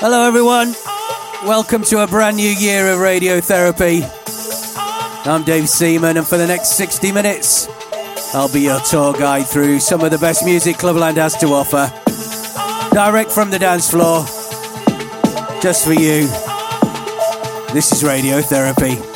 Hello, everyone. Welcome to a brand new year of radiotherapy. I'm Dave Seaman, and for the next 60 minutes, I'll be your tour guide through some of the best music Clubland has to offer. Direct from the dance floor, just for you. This is Radiotherapy.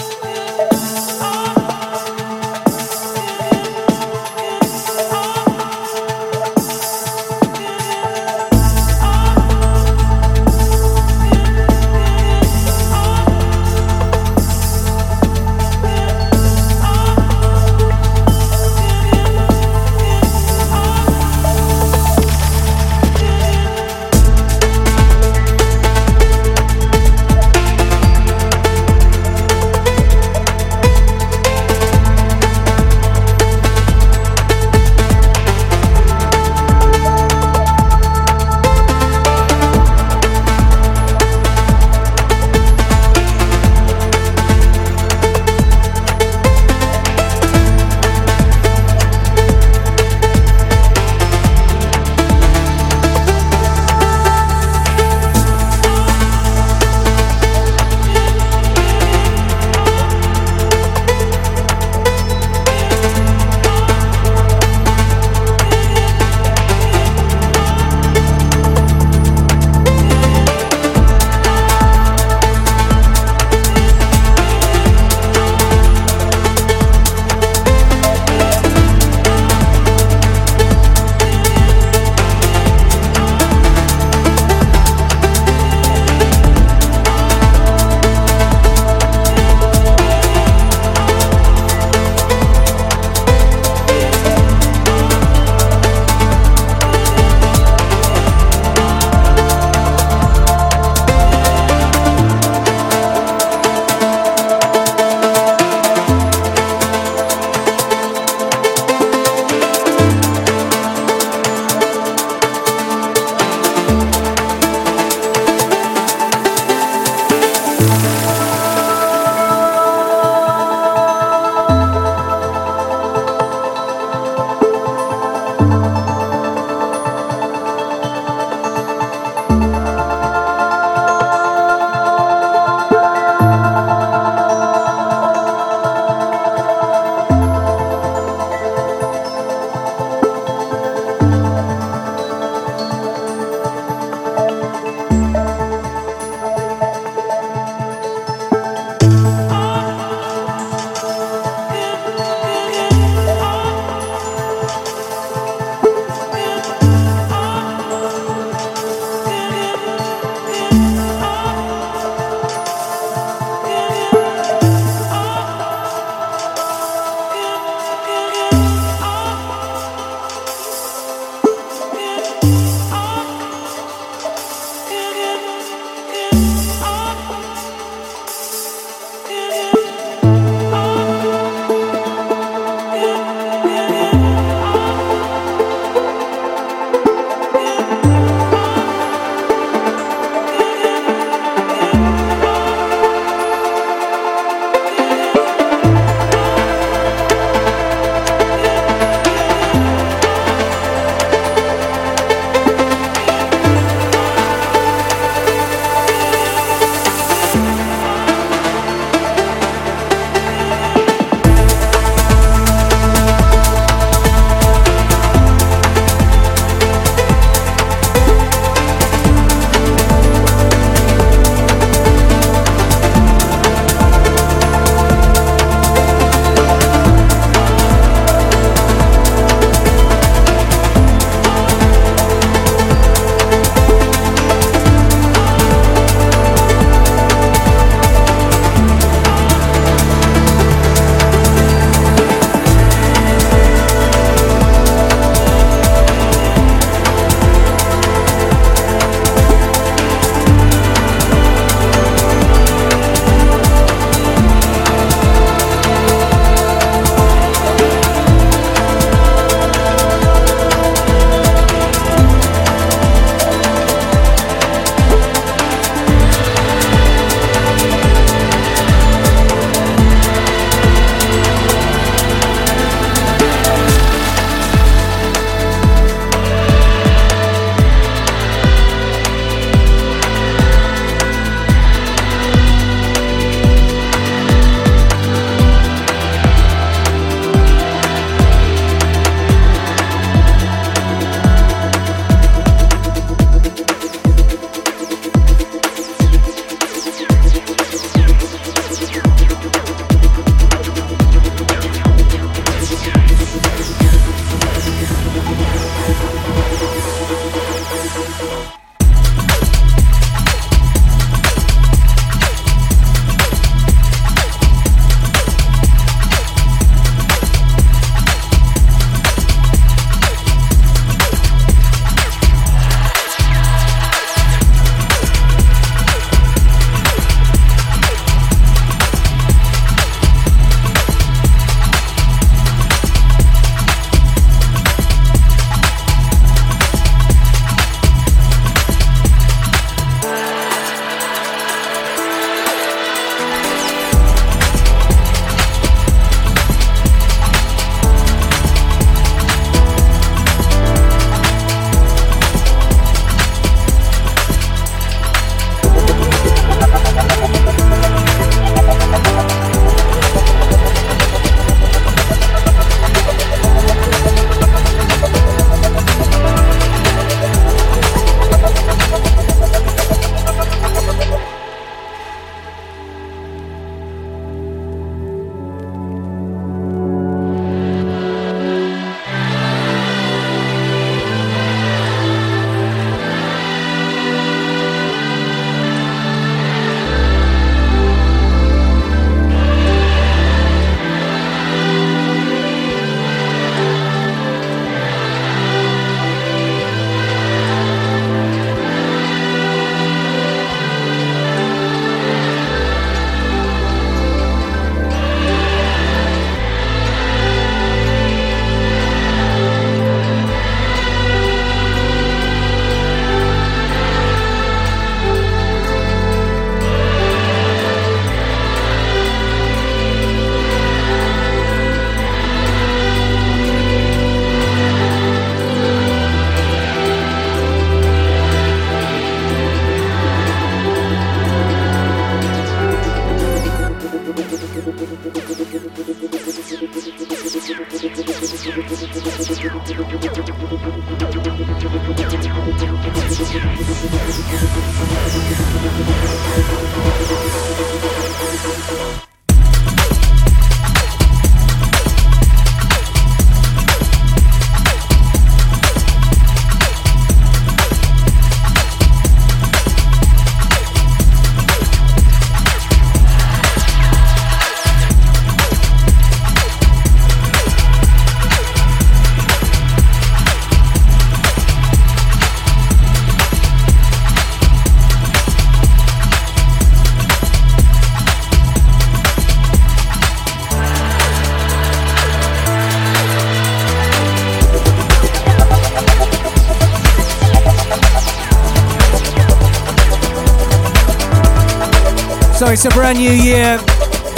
It's a brand new year.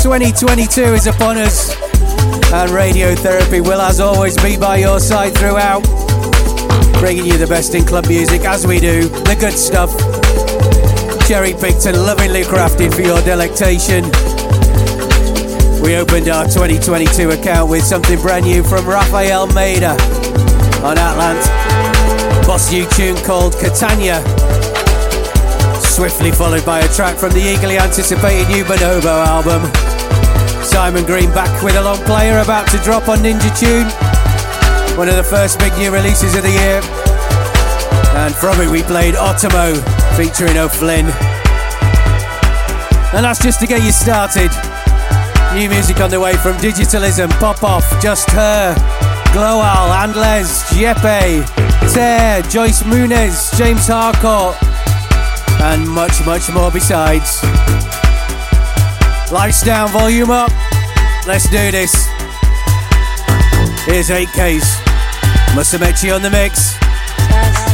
2022 is upon us. And Radiotherapy will, as always, be by your side throughout. Bringing you the best in club music as we do, the good stuff. Cherry picked and lovingly crafted for your delectation. We opened our 2022 account with something brand new from Rafael Maida on Atlant. Boss new tune called Catania swiftly followed by a track from the eagerly anticipated new Bonobo album. Simon Green back with a long player about to drop on Ninja Tune, one of the first big new releases of the year. And from it we played Otomo featuring O'Flynn. And that's just to get you started. New music on the way from Digitalism, Pop Off, Just Her, Glowal, Andles, Jeppe, Tear, Joyce Muniz, James Harcourt, and much, much more besides. Lights down, volume up. Let's do this. Here's 8Ks. Musumeci on the mix.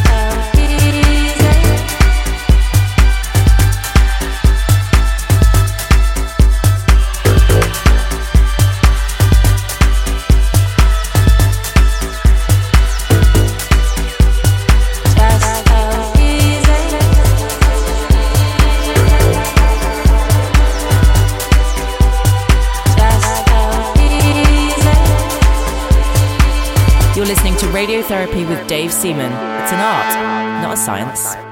Radiotherapy with Dave Seaman. It's an art, not a science.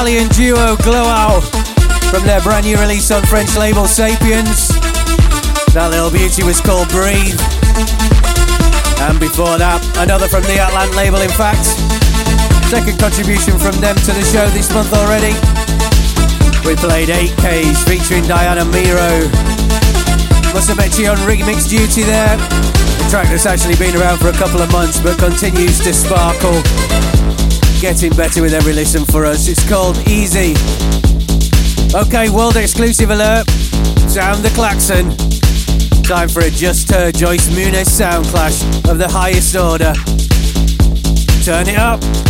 Italian duo Glow Out from their brand new release on French label Sapiens. That little beauty was called Breathe. And before that, another from the Atlant label, in fact. Second contribution from them to the show this month already. We played 8Ks featuring Diana Miro. Musumeci on remix duty there. A track that's actually been around for a couple of months but continues to sparkle. Getting better with every listen for us. It's called Easy. Okay, world exclusive alert. Sound the klaxon. Time for a Just Her Joyce Muniz sound clash of the highest order. Turn it up.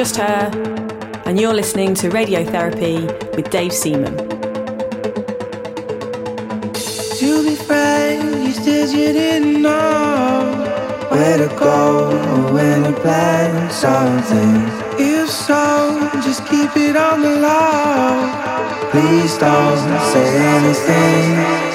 Just Her, and you're listening to Radiotherapy with Dave Seaman. To be frank, you said you didn't know where to go or when to plan something. If so, just keep it on the low. Please don't say anything.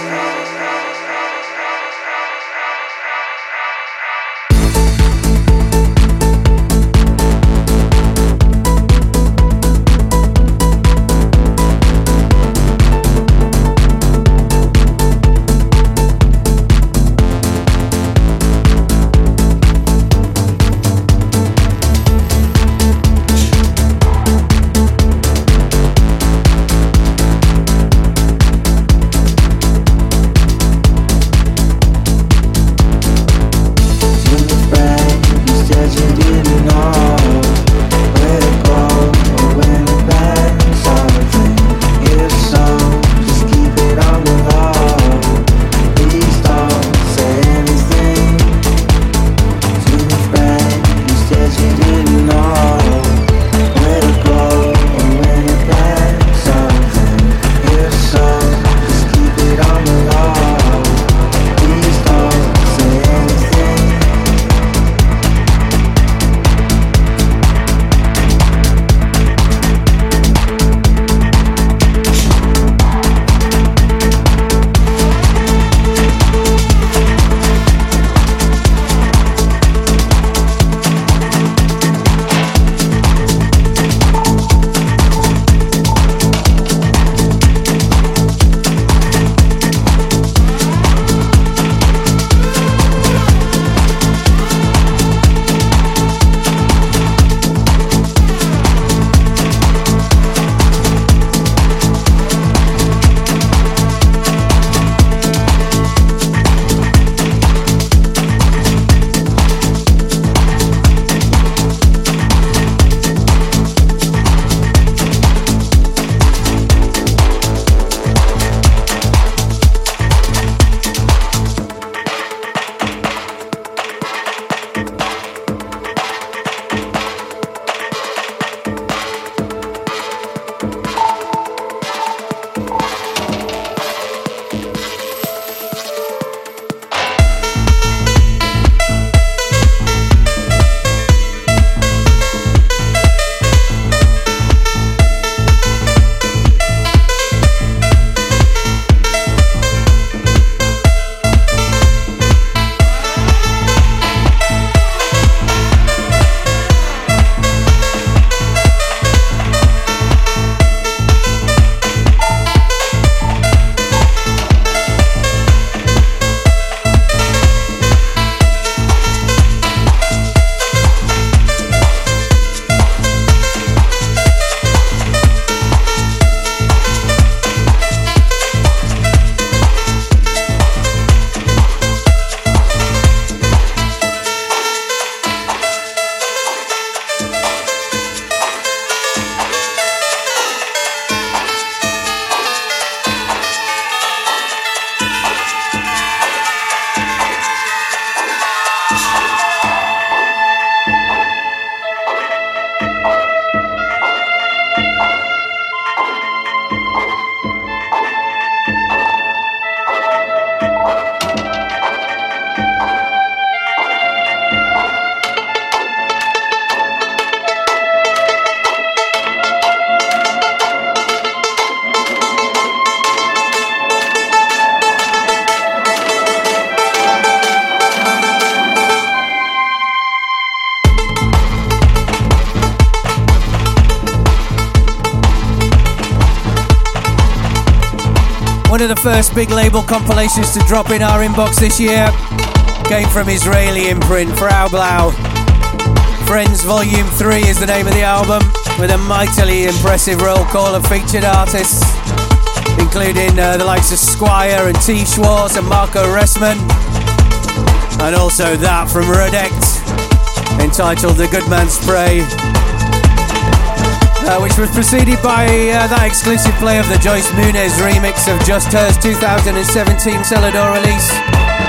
First big label compilations to drop in our inbox this year came from Israeli imprint Frau Blau. Friends Volume 3 is the name of the album, with a mightily impressive roll call of featured artists, including uh, the likes of Squire and T. Schwartz and Marco Resmann, and also that from Rodect, entitled The Good Man's Spray uh, which was preceded by uh, that exclusive play of the Joyce Muniz remix of Just Her's 2017 Celador release,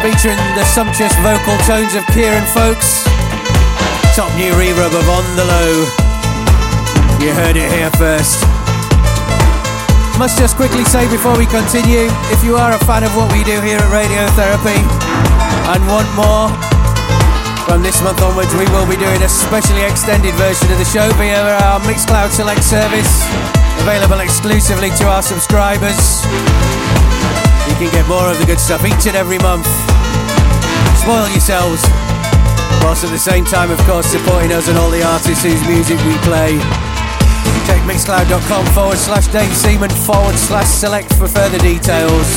featuring the sumptuous vocal tones of Kieran Fowkes. Top new reverb of On the Low. You heard it here first. Must just quickly say before we continue, if you are a fan of what we do here at Radiotherapy and want more, from this month onwards, we will be doing a specially extended version of the show via our Mixcloud Select service, available exclusively to our subscribers. You can get more of the good stuff each and every month. Spoil yourselves, whilst at the same time, of course, supporting us and all the artists whose music we play. Check mixcloud.com forward slash Dave Seaman forward slash select for further details.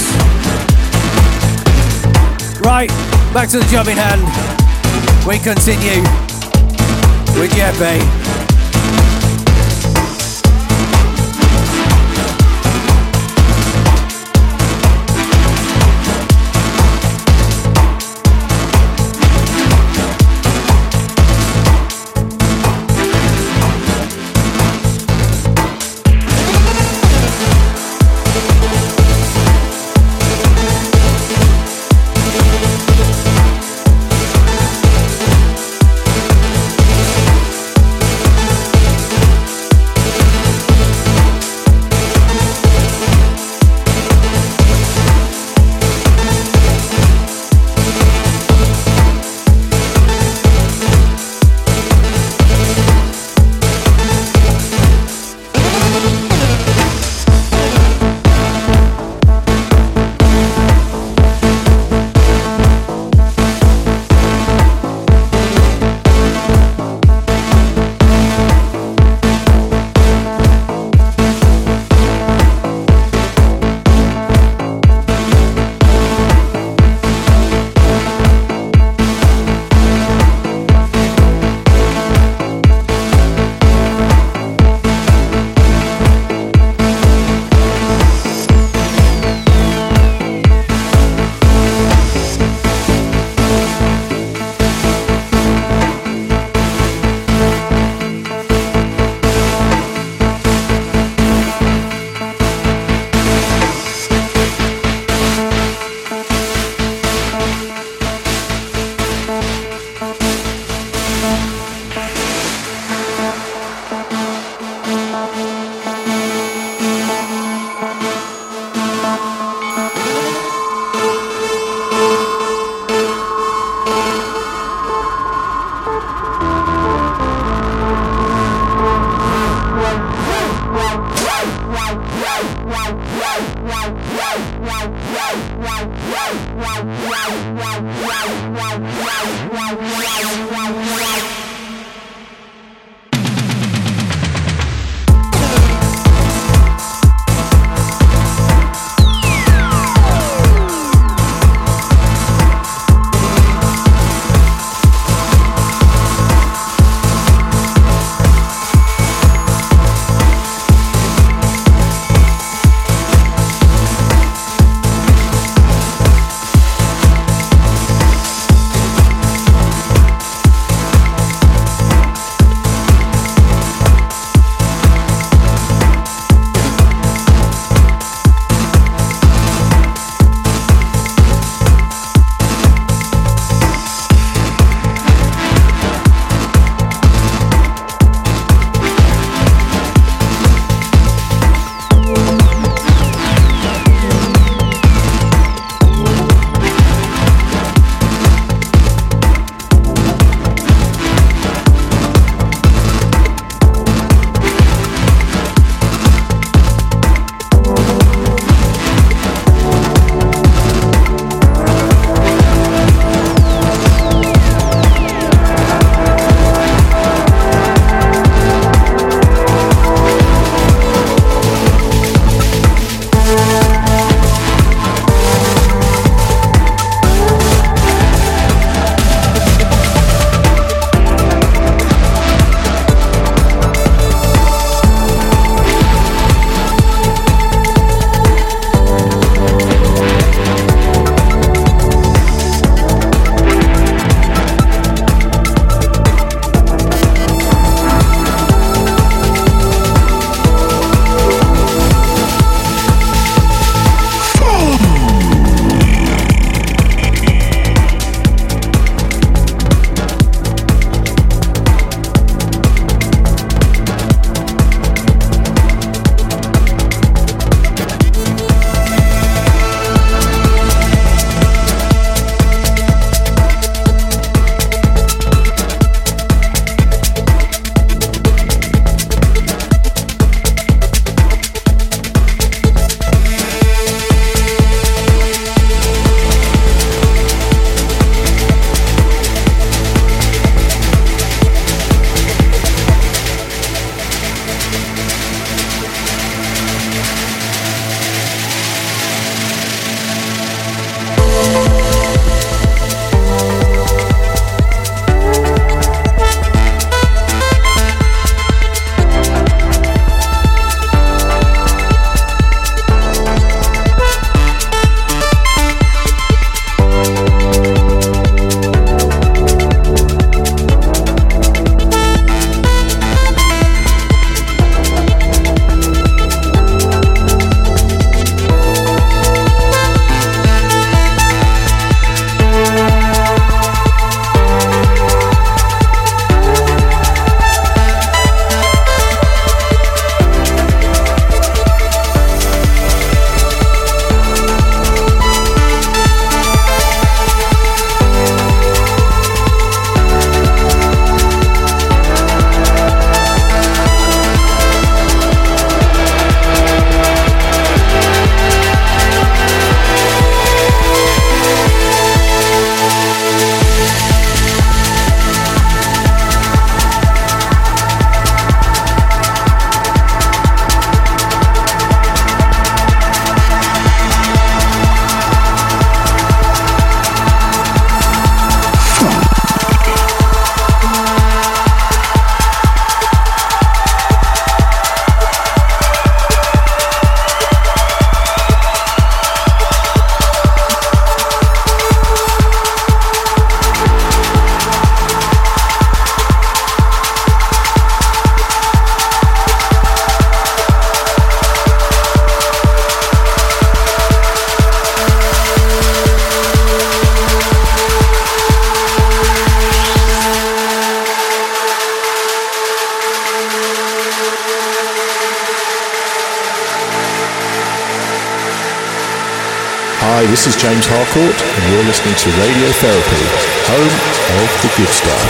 Right, back to the job in hand. We continue with Jeppe. This is James Harcourt, and you're listening to Radiotherapy, home of the good stuff.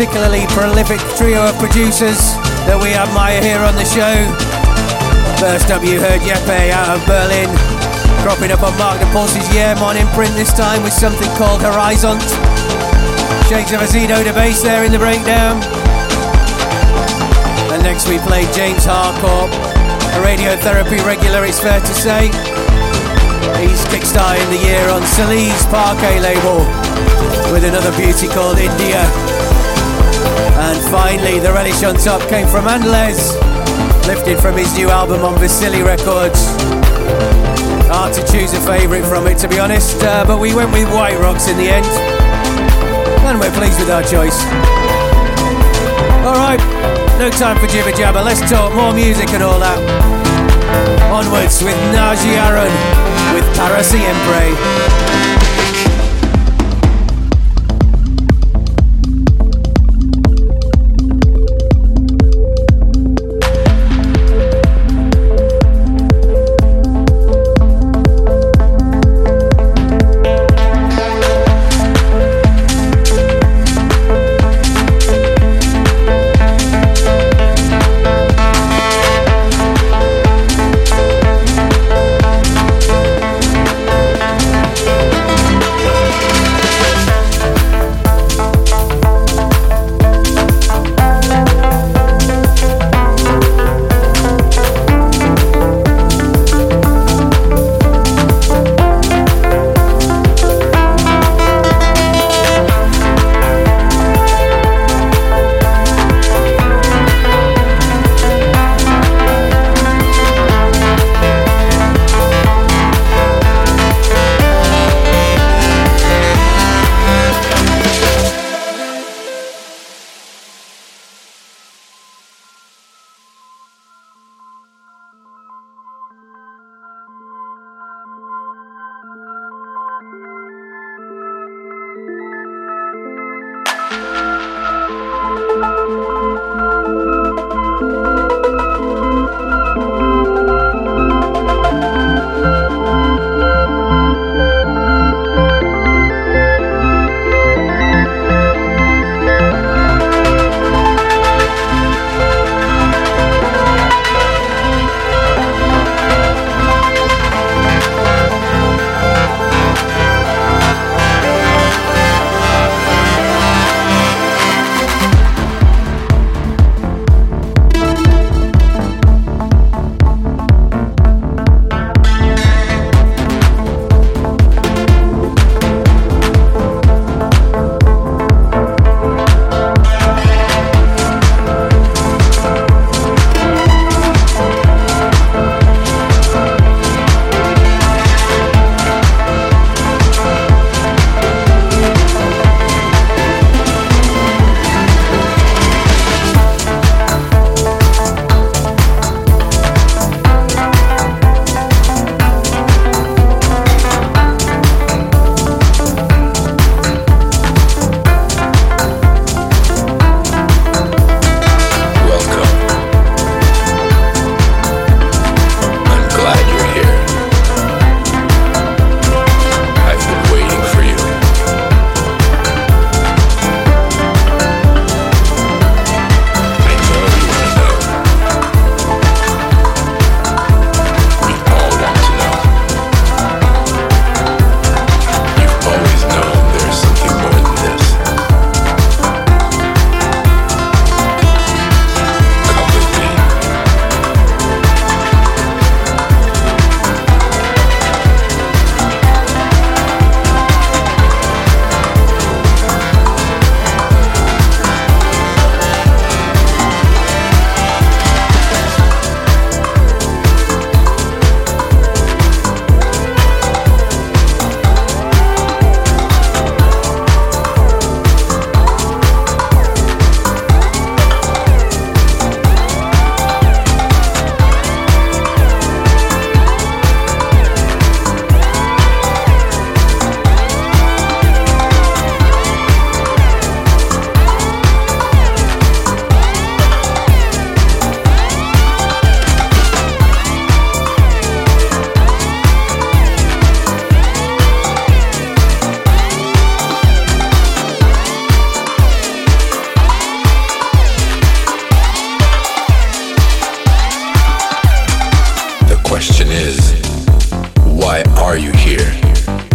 Particularly prolific trio of producers that we admire here on the show. First up, you heard Jeppe out of Berlin, cropping up on Mark the Pulse's Jeahmon imprint this time with something called Horizont. Shades of Azido de bass there in the breakdown. And next we played James Harcourt, a radiotherapy regular, it's fair to say. He's kickstarting the year on Salise Parquet label with another beauty called India. And finally, the relish on top came from Andelez, lifted from his new album on Vasily Records. Hard to choose a favourite from it, to be honest, uh, but we went with White Rocks in the end. And we're pleased with our choice. Alright, no time for jibber jabber, let's talk more music and all that. Onwards with Naji Aaron with Para Siempre. Question is, why are you here?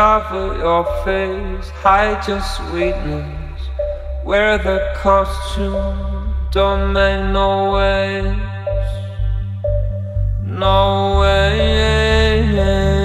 Cover your face, hide your sweetness. Wear the costume, don't make no waves. No way.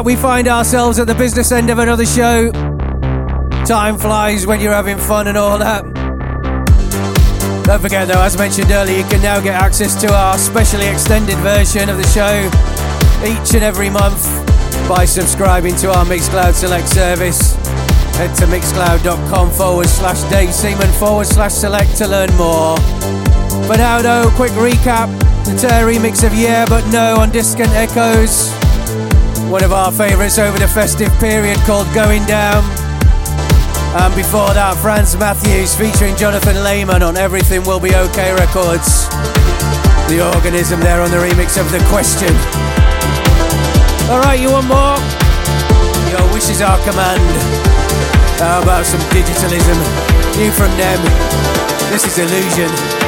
That, we find ourselves at the business end of another show. Time flies when you're having fun and all that. Don't forget, though, as mentioned earlier, you can now get access to our specially extended version of the show each and every month by subscribing to our Mixcloud Select service. Head to mixcloud.com forward slash Dave Seaman forward slash select to learn more. For now, though, quick recap the Terry remix of Yeah But No on Discant Echoes one of our favourites over the festive period called Going Down. And before that, Franz Matthews featuring Jonathan Lehman on Everything Will Be OK Records. The organism there on the remix of The Question. Alright, you want more? Your wish is our command. How about some digitalism? New from them. This is Illusion.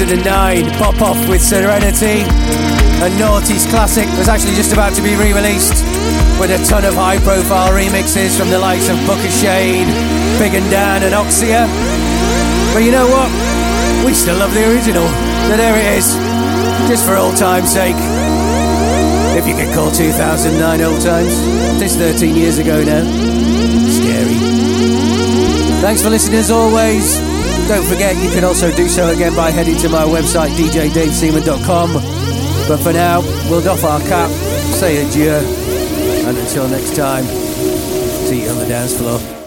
2009. Popof with Serenity. A Naughty's classic was actually just about to be re released with a ton of high profile remixes from the likes of Booka Shade, Big and Dan, and Oxia. But you know what? We still love the original. So there it is. Just for old time's sake. If you can call 2009 old times. It's 13 years ago now. Scary. Thanks for listening as always. Don't forget you can also do so again by heading to my website djdaveseaman.com. But for now, we'll doff our cap, say adieu, and until next time, see you on the dance floor.